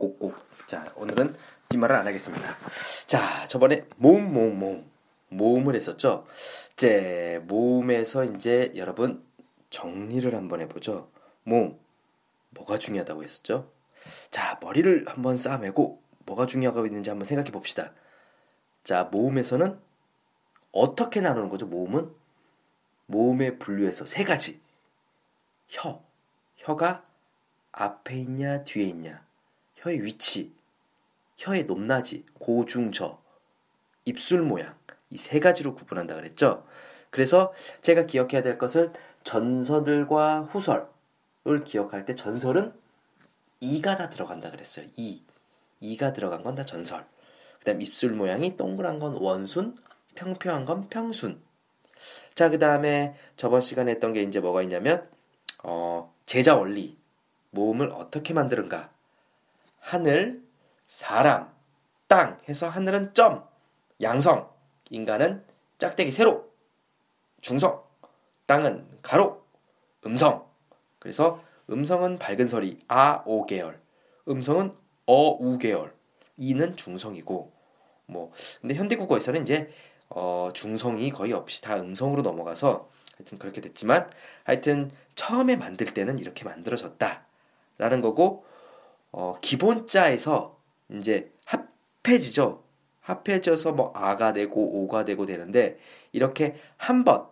꼭꼭꼭 자 오늘은 뒷말을 안 하겠습니다. 자 저번에 모음 모음 모음. 모음을 했었죠? 이제 모음에서 이제 여러분 정리를 한번 해보죠. 모음. 뭐가 중요하다고 했었죠? 자 머리를 한번 싸매고 뭐가 중요하고 있는지 한번 생각해 봅시다. 자 모음에서는 어떻게 나누는 거죠 모음은? 모음의 분류에서 세 가지. 혀. 혀가 앞에 있냐 뒤에 있냐 혀의 위치 혀의 높낮이 고중저 입술 모양 이 세 가지로 구분한다 그랬죠? 그래서 제가 기억해야 될 것은 전설과 후설을 기억할 때 전설은 이가 다 들어간다 그랬어요. 이 이가 들어간 건 다 전설. 그다음 입술 모양이 동그란 건 원순 평평한 건 평순. 자 그 다음에 저번 시간에 했던 게 이제 뭐가 있냐면 어, 제자 원리 모음을 어떻게 만드는가 하늘 사람 땅 해서 하늘은 점 양성. 인간은 짝대기 세로 중성. 땅은 가로 음성. 그래서 음성은 밝은 소리 아, 오 계열 음성은 어, 우 계열. 이는 중성이고 뭐 근데 현대 국어에서는 이제 어, 중성이 거의 없이 다 음성으로 넘어가서 하여튼 그렇게 됐지만 하여튼 처음에 만들 때는 이렇게 만들어졌다라는 거고 어, 기본자에서 이제 합해지죠. 합해져서 뭐 아가 되고 오가 되고 되는데 이렇게 한 번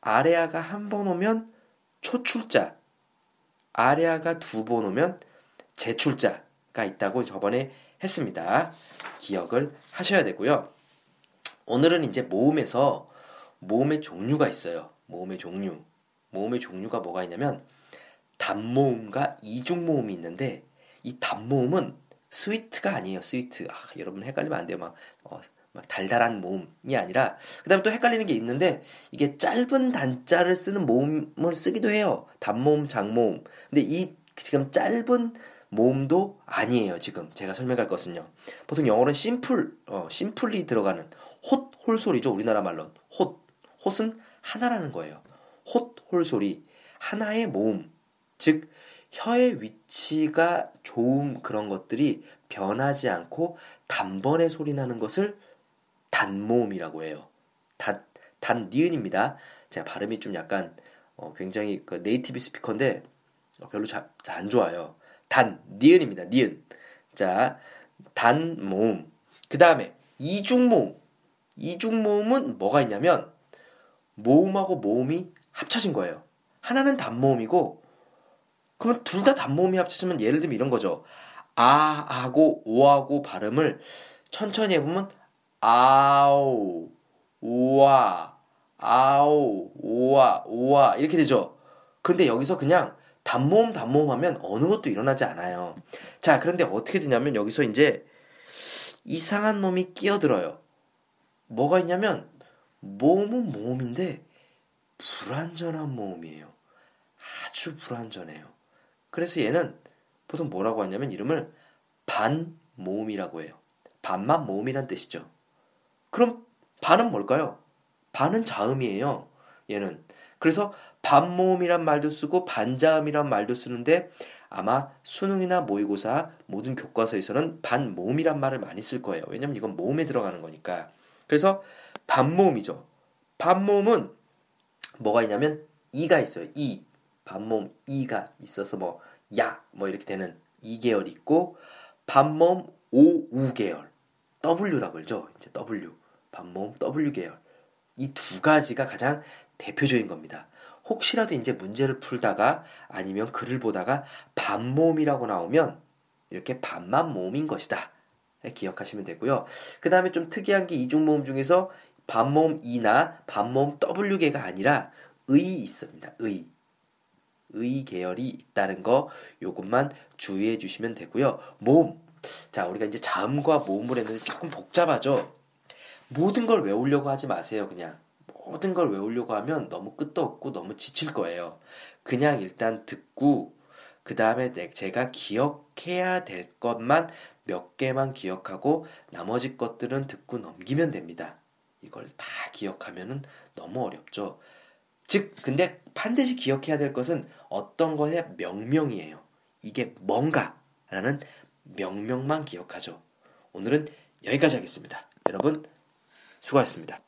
아래아가 한 번 오면 초출자 아래아가 두 번 오면 제출자가 있다고 저번에 했습니다. 기억을 하셔야 되고요. 오늘은 이제 모음에서 모음의 종류가 있어요. 모음의 종류. 모음의 종류가 뭐가 있냐면 단모음과 이중모음이 있는데 이 단모음은 스위트가 아니에요. 스위트. 아, 여러분 헷갈리면 안 돼요. 막, 어, 막 달달한 모음이 아니라 그다음에 또 헷갈리는 게 있는데 이게 짧은 단자를 쓰는 모음을 쓰기도 해요. 단모음, 장모음. 근데 이 지금 짧은 모음도 아니에요. 지금 제가 설명할 것은요. 보통 영어로는 심플, 어, 심플리 들어가는 홑, 홀 소리죠. 우리나라 말로 홑. 홑은 하나라는 거예요. 홑, 홀 소리. 하나의 모음. 즉, 혀의 위치가 좋은 그런 것들이 변하지 않고 단번에 소리 나는 것을 단모음이라고 해요. 단, 단, 니은입니다. 제가 발음이 좀 약간 어, 굉장히 그 네이티브 스피커인데 어, 별로 잘 안 좋아요. 단, 니은입니다. 니은. 자, 단 모음. 그 다음에 이중 모음. 이중 모음은 뭐가 있냐면 모음하고 모음이 합쳐진 거예요. 하나는 단 모음이고 그러면 둘 다 단모음이 합쳐지면 예를 들면 이런 거죠. 아하고 오하고 발음을 천천히 해보면 아우 우와 아우 우와 우와 이렇게 되죠. 근데 여기서 그냥 단모음 단모음 하면 어느 것도 일어나지 않아요. 자 그런데 어떻게 되냐면 여기서 이제 이상한 놈이 끼어들어요. 뭐가 있냐면 모음은 모음인데 불완전한 모음이에요. 아주 불완전해요. 그래서 얘는 보통 뭐라고 하냐면 이름을 반 모음이라고 해요. 반만 모음이란 뜻이죠. 그럼 반은 뭘까요? 반은 자음이에요. 얘는. 그래서 반모음이란 말도 쓰고 반자음이란 말도 쓰는데 아마 수능이나 모의고사 모든 교과서에서는 반모음이란 말을 많이 쓸 거예요. 왜냐면 이건 모음에 들어가는 거니까. 그래서 반모음이죠. 반모음은 뭐가 있냐면 이가 있어요. 이 반모음 이가 있어서 뭐 야 뭐 이렇게 되는 이 계열 있고 반모음 오우 계열 W라고 그러죠. 이제 W 반모음 W 계열 이 두 가지가 가장 대표적인 겁니다. 혹시라도 이제 문제를 풀다가 아니면 글을 보다가 반모음이라고 나오면 이렇게 반만 모음인 것이다. 기억하시면 되고요. 그 다음에 좀 특이한 게 이중모음 중에서 반모음 E나 반모음 W계가 아니라 의 있습니다. 의. 의 계열이 있다는 거 요것만 주의해 주시면 되고요. 모음. 자, 우리가 이제 자음과 모음을 했는데 조금 복잡하죠. 모든 걸 외우려고 하지 마세요. 그냥 모든 걸 외우려고 하면 너무 끝도 없고 너무 지칠 거예요. 그냥 일단 듣고 그 다음에 제가 기억해야 될 것만 몇 개만 기억하고 나머지 것들은 듣고 넘기면 됩니다. 이걸 다 기억하면은 너무 어렵죠. 즉, 근데 반드시 기억해야 될 것은 어떤 것의 명명이에요. 이게 뭔가라는 명명만 기억하죠. 오늘은 여기까지 하겠습니다. 여러분, 수고하셨습니다.